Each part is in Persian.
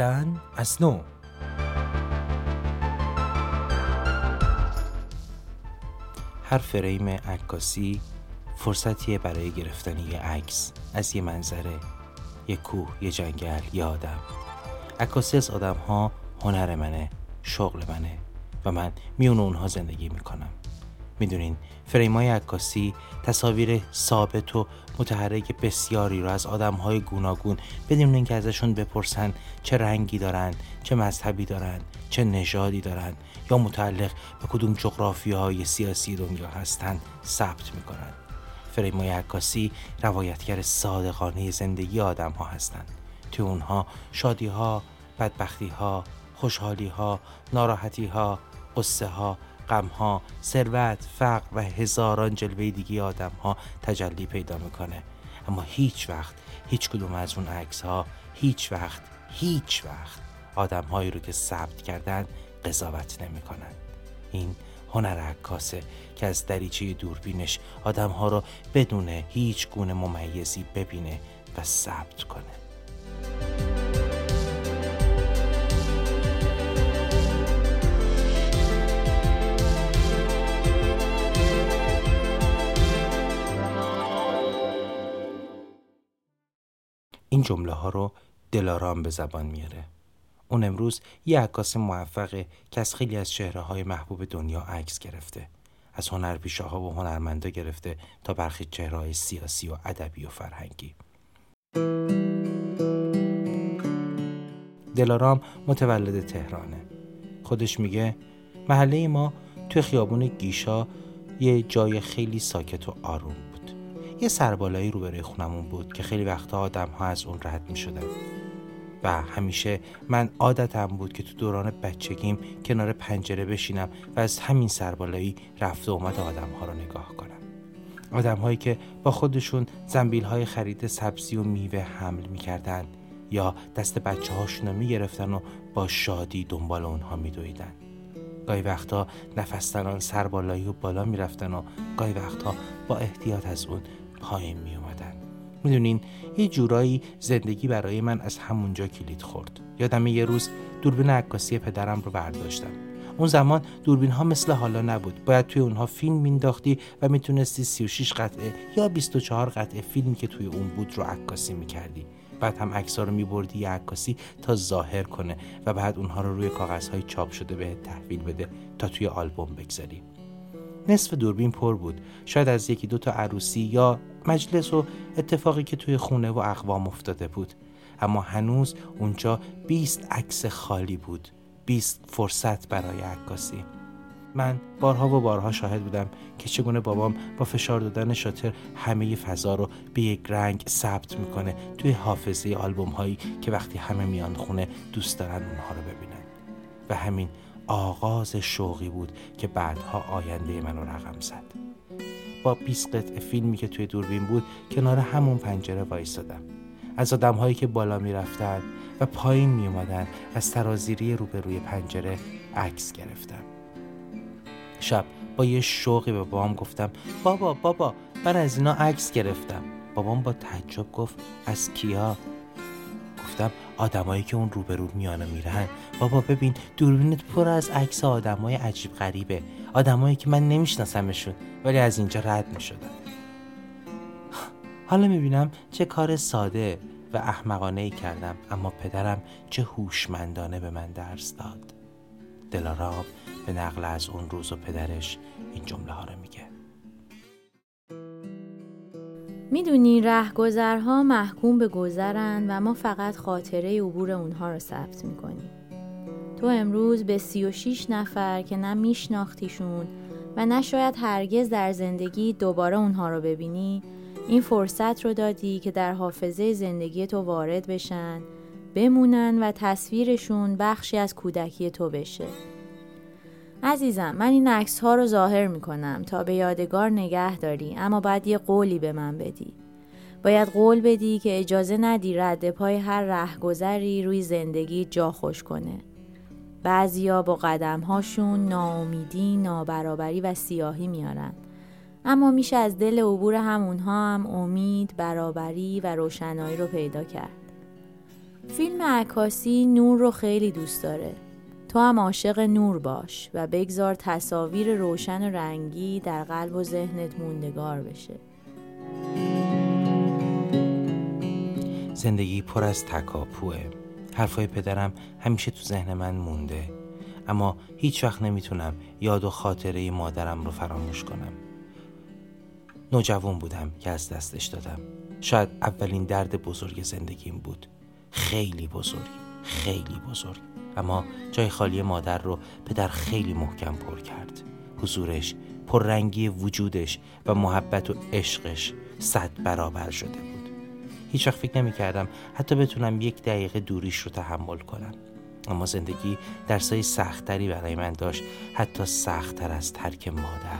نوشتن از نو. هر فریم عکاسی فرصتیه برای گرفتن یه عکس از یه منظره یه کوه یه جنگل یه آدم. عکاسی از آدم ها هنر منه شغل منه و من میون اونها زندگی می‌کنم. می‌دونین فریمای عکاسی تصاویر ثابت و متحرک بسیاری رو از آدم های گوناگون بدون اینکه ازشون بپرسن چه رنگی دارن چه مذهبی دارن چه نژادی دارن یا متعلق به کدوم جغرافی های سیاسی دنیا هستن ثبت می‌کنن. فریمای عکاسی روایتگر صادقانه زندگی آدم ها هستند. تو اونها شادی ها بدبختی ها خوشحالی ها ناراحتی ها قصه ها غمها، ثروت، فقر و هزاران جلوه دیگه آدم ها تجلی پیدا می‌کنه. اما هیچ وقت هیچ کدوم از اون عکس ها هیچ وقت هیچ وقت آدم هایی رو که ثبت کردن قضاوت نمی‌کنن. این هنر عکاسه که از دریچه دوربینش آدم ها رو بدون هیچ گونه ممیزی ببینه و ثبت کنه. این جمله ها رو دلارام به زبان میاره. اون امروز یه عکاس موفقه که از خیلی از چهره های محبوب دنیا عکس گرفته. از هنرپیشه ها و هنرمندا گرفته تا برخی چهره سیاسی و ادبی و فرهنگی. دلارام متولد تهرانه. خودش میگه محله ما توی خیابون گیشا یه جای خیلی ساکت و آروم. یه سربالایی روبروی خونمون بود که خیلی وقتا آدم ها از اون رد می شدن. و همیشه من عادتم بود که تو دوران بچگیم کنار پنجره بشینم و از همین سربالایی رفت و اومد آدم ها رو نگاه کنم آدم هایی که با خودشون زنبیل های خرید سبزی و میوه حمل می‌کردن یا دست بچه هاشون رو می‌گرفتن و با شادی دنبال اونها میدویدن گاهی وقتا نفستنان سربالایی و بالا می‌رفتن و گاهی وقتا با احتیاط از اون پایین می اومدن. می‌دونین یه جورایی زندگی برای من از همونجا کلید خورد. یادم یه روز دوربین عکاسی پدرم رو برداشتم. اون زمان دوربین ها مثل حالا نبود. باید توی اونها فیلم مینداختی و می‌تونستی 36 قطعه یا 24 قطعه فیلمی که توی اون بود رو عکاسی می‌کردی. بعد هم عکس رو میبردی یه عکاسی تا ظاهر کنه و بعد اونها رو روی کاغذهای چاپ شده به تحویل بده تا توی آلبوم بگذاری. نصف دوربین پر بود. شاید از یکی دو تا عروسی یا مجلس و اتفاقی که توی خونه و اقوام افتاده بود. اما هنوز اونجا 20 عکس خالی بود. 20 فرصت برای عکاسی. من بارها و بارها شاهد بودم که چگونه بابام با فشار دادن شاتر همه فضا رو به یک رنگ ثبت می‌کنه توی حافظه آلبوم هایی که وقتی همه میان خونه دوست دارن اونها رو ببینن. و همین آغاز شوقی بود که بعدها آینده منو رقم زد. با 20 قطعه فیلمی که توی دوربین بود کنار همون پنجره وایستادم. از آدم هایی که بالا می رفتن و پایین می اومدن از ترازیری روبروی پنجره عکس گرفتم. شب با یه شوقی به بابام گفتم بابا بابا من از اینا عکس گرفتم. بابام با تعجب گفت از کیا؟ گفتم آدمایی که اون روبرو میانه میرن. بابا ببین دوربینت پر از عکس آدمای عجیب غریبه. آدمایی که من نمیشناسمشون ولی از اینجا رد می‌شدن. حالا می‌بینم چه کار ساده و احمقانه ای کردم اما پدرم چه هوشمندانه به من درس داد. دلارام به نقل از اون روز و پدرش این جمله ها رو میگه. می‌دونی رهگذرها محکوم به گذرن و ما فقط خاطره عبور اونها رو ثبت می‌کنیم. تو امروز به سی و شیش نفر که نه میشناختیشون و نه شاید هرگز در زندگی دوباره اونها رو ببینی این فرصت رو دادی که در حافظه زندگی تو وارد بشن بمونن و تصویرشون بخشی از کودکی تو بشه. عزیزم من این عکس ها رو ظاهر می کنم تا به یادگار نگه داری اما باید یه قولی به من بدی. باید قول بدی که اجازه ندی رد پای هر رهگذری روی زندگی جا خوش کنه. بعضیا با قدمهاشون ناامیدی، نابرابری و سیاهی میارن. اما میشه از دل عبور همونها هم امید، برابری و روشنایی رو پیدا کرد. فیلم عکاسی نور رو خیلی دوست داره. تو هم عاشق نور باش و بگذار تصاویر روشن و رنگی در قلب و ذهنت موندگار بشه. زندگی پر از تکاپوه. حرفای پدرم همیشه تو ذهن من مونده. اما هیچ وقت نمی‌تونم یاد و خاطره مادرم رو فراموش کنم. نوجوان بودم که از دستش دادم. شاید اولین درد بزرگ زندگیم بود. خیلی بزرگ. خیلی بزرگ. اما جای خالی مادر رو پدر خیلی محکم پر کرد. حضورش پررنگی وجودش و محبت و عشقش صد برابر شده بود. هیچ وقت فکر نمی کردم حتی بتونم یک دقیقه دوریش رو تحمل کنم. اما زندگی درسای سختتری برای من داشت. حتی سختتر از ترک مادر.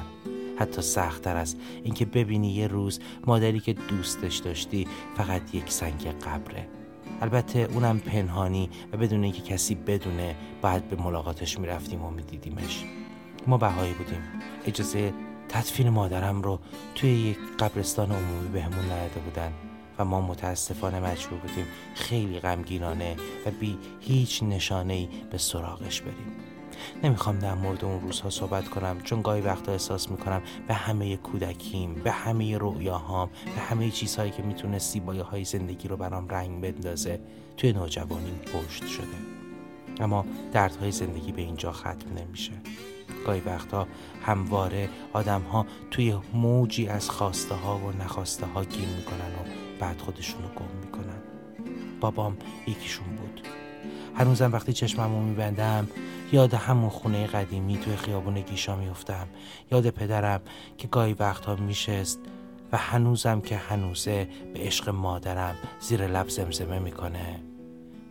حتی سختتر از اینکه ببینی یه روز مادری که دوستش داشتی فقط یک سنگ قبره. البته اونم پنهانی و بدون اینکه کسی بدونه بعد به ملاقاتش می‌رفتیم و میدیدیمش. ما بهایی بودیم. اجازه تدفین مادرم رو توی یک قبرستان عمومی بهمون نداده بودن و ما متاسفانه مجبور بودیم خیلی غمگینانه و بی هیچ نشانه به سراغش بریم. نمی‌خوام در مورد اون روزها صحبت کنم چون گاهی وقتا احساس می‌کنم به همه کودکیم به همه رؤیاهام به همه چیزهایی که می‌تونه سیبایه های زندگی رو برام رنگ بندازه توی نوجوانیم پشت شده. اما دردهای زندگی به اینجا ختم نمیشه. گاهی وقتا همواره آدم ها توی موجی از خواسته ها و نخواسته ها گیر می‌کنن و بعد خودشون رو گم می‌کنن. بابام یکیشون بود. هنوزم وقتی چشممو میبندم یاد همون خونه قدیمی توی خیابون گیشا میفتم یاد پدرم که گاهی وقتها میشست و هنوزم که هنوزه به عشق مادرم زیر لب زمزمه می‌کنه.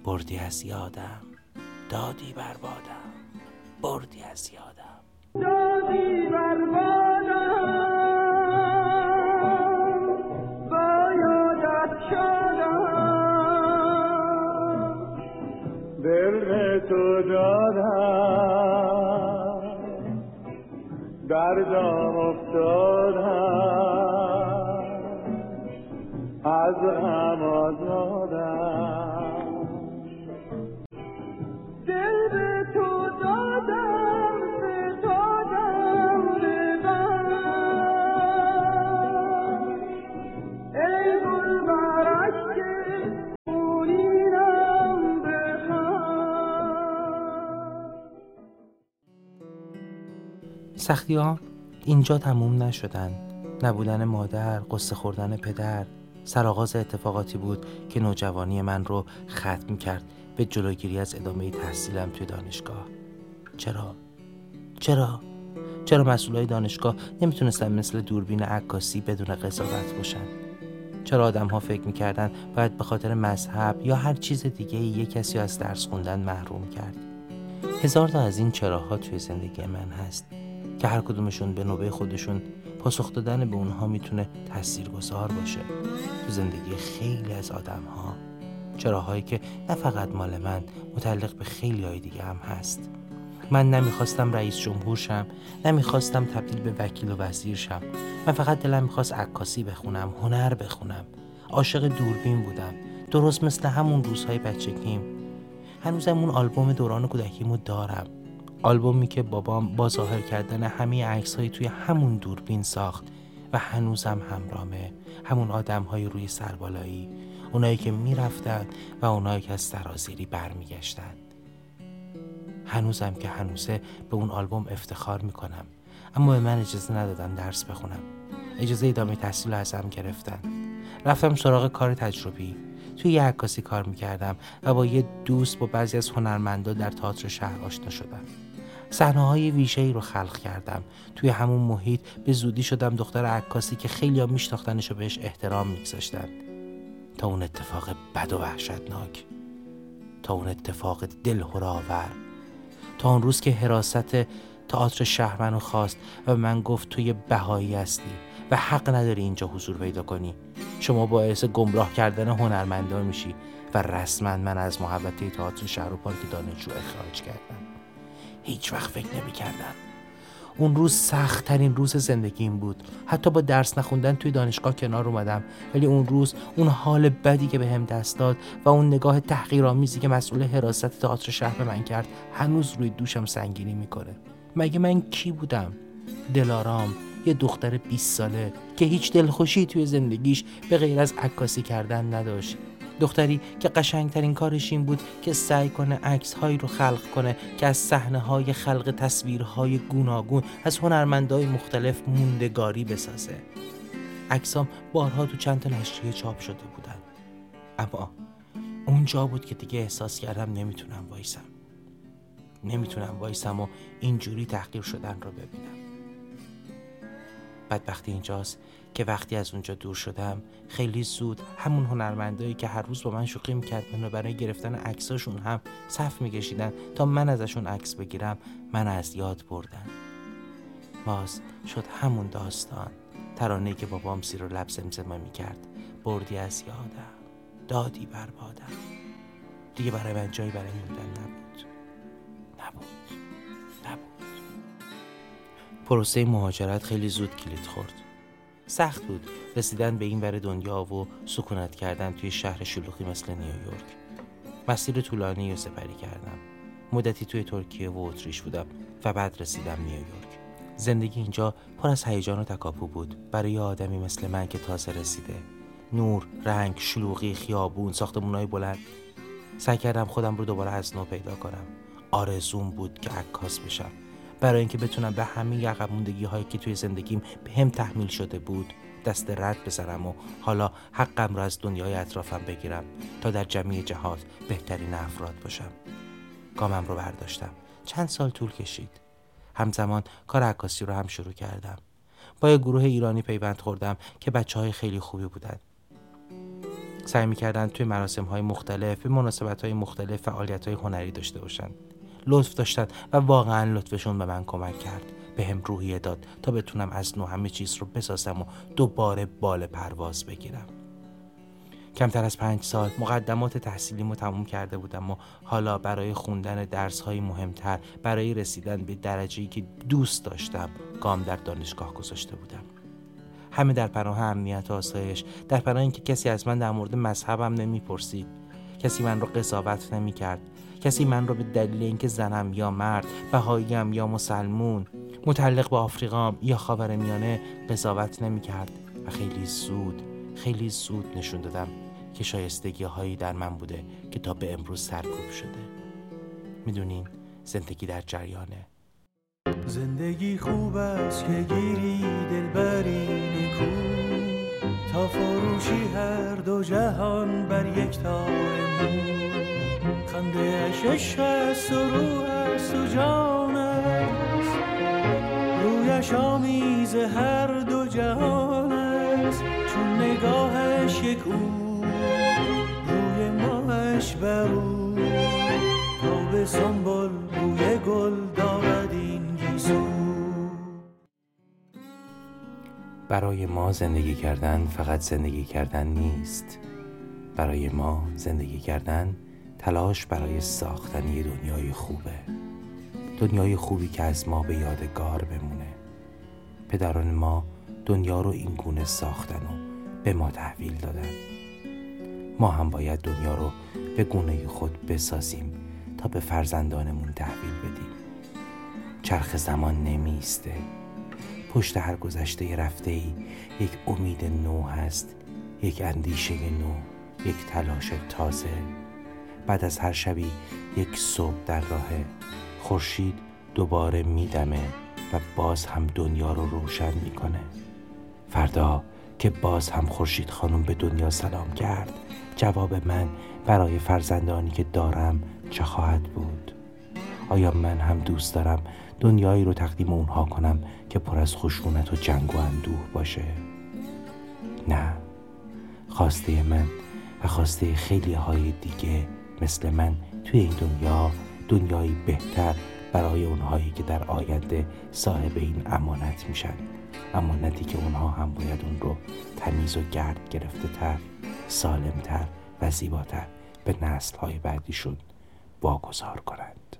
بردی از یادم. دادی بر بادم. بردی از یادم. دادی بر دل در دام سختی ها اینجا تموم نشدن نبودن مادر، قصه خوردن پدر سرآغاز اتفاقاتی بود که نوجوانی من رو ختم کرد به جلوگیری از ادامه تحصیلم توی دانشگاه چرا؟ چرا؟ چرا مسئولای دانشگاه نمی‌تونستن مثل دوربین عکاسی بدون قضاوت باشن؟ چرا آدم ها فکر می‌کردن باید به خاطر مذهب یا هر چیز دیگه یک کسی از درس خوندن محروم کرد؟ هزار تا از این چراها توی زندگی من هست که هر کدومشون به نوبه خودشون پاسخ دادن به اونها می‌تونه تاثیرگذار باشه. تو زندگی خیلی از آدم ها چراهایی که نه فقط مال من متعلق به خیلی های دیگه هم هست. من نمی‌خواستم رئیس جمهور شم نمی‌خواستم تبدیل به وکیل و وزیر شم. من فقط دلم می‌خواست عکاسی بخونم هنر بخونم. عاشق دوربین بودم. درست مثل همون روزهای بچگیم. هنوزم اون آلبوم دوران کودکیمو دارم. آلبومی که بابام با ظاهر کردن همه عکس توی همون دوربین ساخت و هنوزم همرامه. همون آدم های روی سربالایی اونایی که می‌رفتن و اونایی که از سرازیری برمیگشتن. هنوزم که هنوزه به اون آلبوم افتخار می‌کنم. اما به من اجازه ندادن درس بخونم. اجازه ادامه تحصیل ازم گرفتن. رفتم سراغ کار تجربی. توی یه عکاسی کار می‌کردم و با یه دوست با بعضی از هنرمندا در تئاتر شهر آشنا شدم. صحنه های ویژه ای رو خلق کردم. توی همون محیط به زودی شدم دختر عکاسی که خیلی ها میشناختنش و بهش احترام میگذاشتن. تا اون اتفاق بد و وحشتناک. تا اون اتفاق دل آور تا اون روز که حراست تئاتر شهر منو خواست و من گفت توی بهایی هستی و حق نداری اینجا حضور پیدا کنی. شما باعث گمراه کردن هنرمندان میشی و رسما من از محبته تئاتر شهر و پارک دانشجو اخراج کردم. هیچ وقت فکر نمی کردم اون روز سخت ترین روز زندگیم بود. حتی با درس نخوندن توی دانشگاه کنار اومدم. ولی اون روز اون حال بدی که به هم دست داد و اون نگاه تحقیرآمیزی که مسئول حراست تئاتر شهر به من کرد هنوز روی دوشم سنگینی می‌کنه. مگه من کی بودم؟ دلارام یه دختر 20 ساله که هیچ دلخوشی توی زندگیش به غیر از عکاسی کردن نداشت. دختری که قشنگترین کارش این بود که سعی کنه عکس هایی رو خلق کنه که از صحنه های خلق تصویرهای گوناگون از هنرمندای مختلف موندگاری بسازه. عکسام بارها تو چند تا نشریه چاپ شده بودن. اما اونجا بود که دیگه احساس کردم نمی‌تونم وایسم. نمی‌تونم وایسم و اینجوری تحقیر شدن رو ببینم. بدبختی اینجاست که وقتی از اونجا دور شدم خیلی زود همون هنرمندایی که هر روز با من شوخی می‌کرد و برای گرفتن عکساشون هم صف میکشیدن تا من ازشون عکس بگیرم من از یاد بردن. باز شد همون داستان. ترانه که بابام سیر و لب زمزمه می‌کرد. بردی از یادم. دادی بر بادم. دیگه برای من جایی برای موندن نبود. نبود. نبود. پروسه مهاجرت خیلی زود کلید خورد. سخت بود رسیدن به این ور دنیا و سکونت کردن توی شهر شلوغی مثل نیویورک. مسیر طولانی رو سپری کردم. مدتی توی ترکیه و اتریش بودم و بعد رسیدم نیویورک. زندگی اینجا پر از هیجان و تکاپو بود. برای آدمی مثل من که تازه رسیده. نور، رنگ، شلوغی، خیابون، ساختمونای بلند. سعی کردم خودم رو دوباره از نو پیدا کنم. آرزوم بود که عکاس بشم. برای اینکه بتونم به همه عقب هایی که توی زندگیم به هم تحمیل شده بود دست رد بزنم و حالا حقم را از دنیای اطرافم بگیرم تا در جمعی جهات بهترین افراد باشم. گامم رو برداشتم. چند سال طول کشید. همزمان کار عکاسی رو هم شروع کردم. با یه گروه ایرانی پیوند خوردم که بچه های خیلی خوبی بودن. سعی می‌کردن توی مراسم های مختلف به مناسبت های مختلف فعالیت های هنری داشته باشن. لطف داشتن و واقعا لطفشون به من کمک کرد. به هم روحیه داد تا بتونم از نو همه چیز رو بسازم و دوباره بال پرواز بگیرم. کمتر از پنج سال مقدمات تحصیلیمو تموم کرده بودم و حالا برای خوندن درس های مهمتر برای رسیدن به درجه‌ای که دوست داشتم گام در دانشگاه گذاشته بودم. همه در پناه امنیت و آسایش در پناه اینکه کسی از من در مورد مذهبم نمی‌پرسید کسی من رو قضاوت نمی‌کرد. کسی من رو به دلیل اینکه زنم یا مرد بهاییم یا مسلمون متعلق به آفریقام یا خاورمیانه قضاوت نمی‌کرد و خیلی زود خیلی زود نشون دادم که شایستگی هایی در من بوده که تا به امروز سرکوب شده. می‌دونین زندگی در جریانه. زندگی خوب است که گیری دلبری نیکو تا فروشی هر دو جهان بر یک تار مو. خنده اش است و رو است و جان است. رویش آمیز هر دو جهان است. چون نگاهش یک او روی ماهش بر او. تا به سنبل بوی گل دارد این گیسو. برای ما زندگی کردن فقط زندگی کردن نیست. برای ما زندگی کردن تلاش برای ساختن یه دنیای خوبه. دنیای خوبی که از ما به یادگار بمونه. پدران ما دنیا رو این گونه ساختن و به ما تحویل دادن. ما هم باید دنیا رو به گونه خود بسازیم تا به فرزندانمون تحویل بدیم. چرخ زمان نمیسته پشت هر گذشته رفته ای یک امید نو هست یک اندیشه نو یک تلاش تازه. بعد از هر شبی یک صبح در راهه خورشید دوباره میدمه و باز هم دنیا رو روشن می‌کنه. فردا که باز هم خورشید خانم به دنیا سلام کرد جواب من برای فرزندانی که دارم چه خواهد بود؟ آیا من هم دوست دارم دنیایی رو تقدیم اونها کنم که پر از خشونت و جنگ و اندوه باشه؟ نه. خواسته من و خواسته خیلی های دیگه مثل من توی این دنیا دنیایی بهتر برای اونهایی که در آینده صاحب این امانت میشن. امانتی که اونها هم باید اون رو تمیز و گرد گرفته تر سالمتر و زیباتر به نسل های بعدیشون واگذار کنند.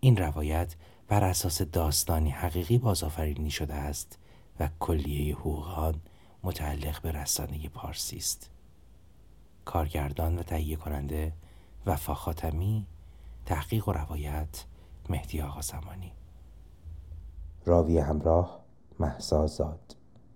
این روایت بر اساس داستانی حقیقی بازآفرینی شده است و کلیه حقوق آن متعلق به رسانه پارسی است. کارگردان و تهیه کننده وفا خاتمی تحقیق و روایت مهدی آقا زمانی راوی همراه محسا زاد.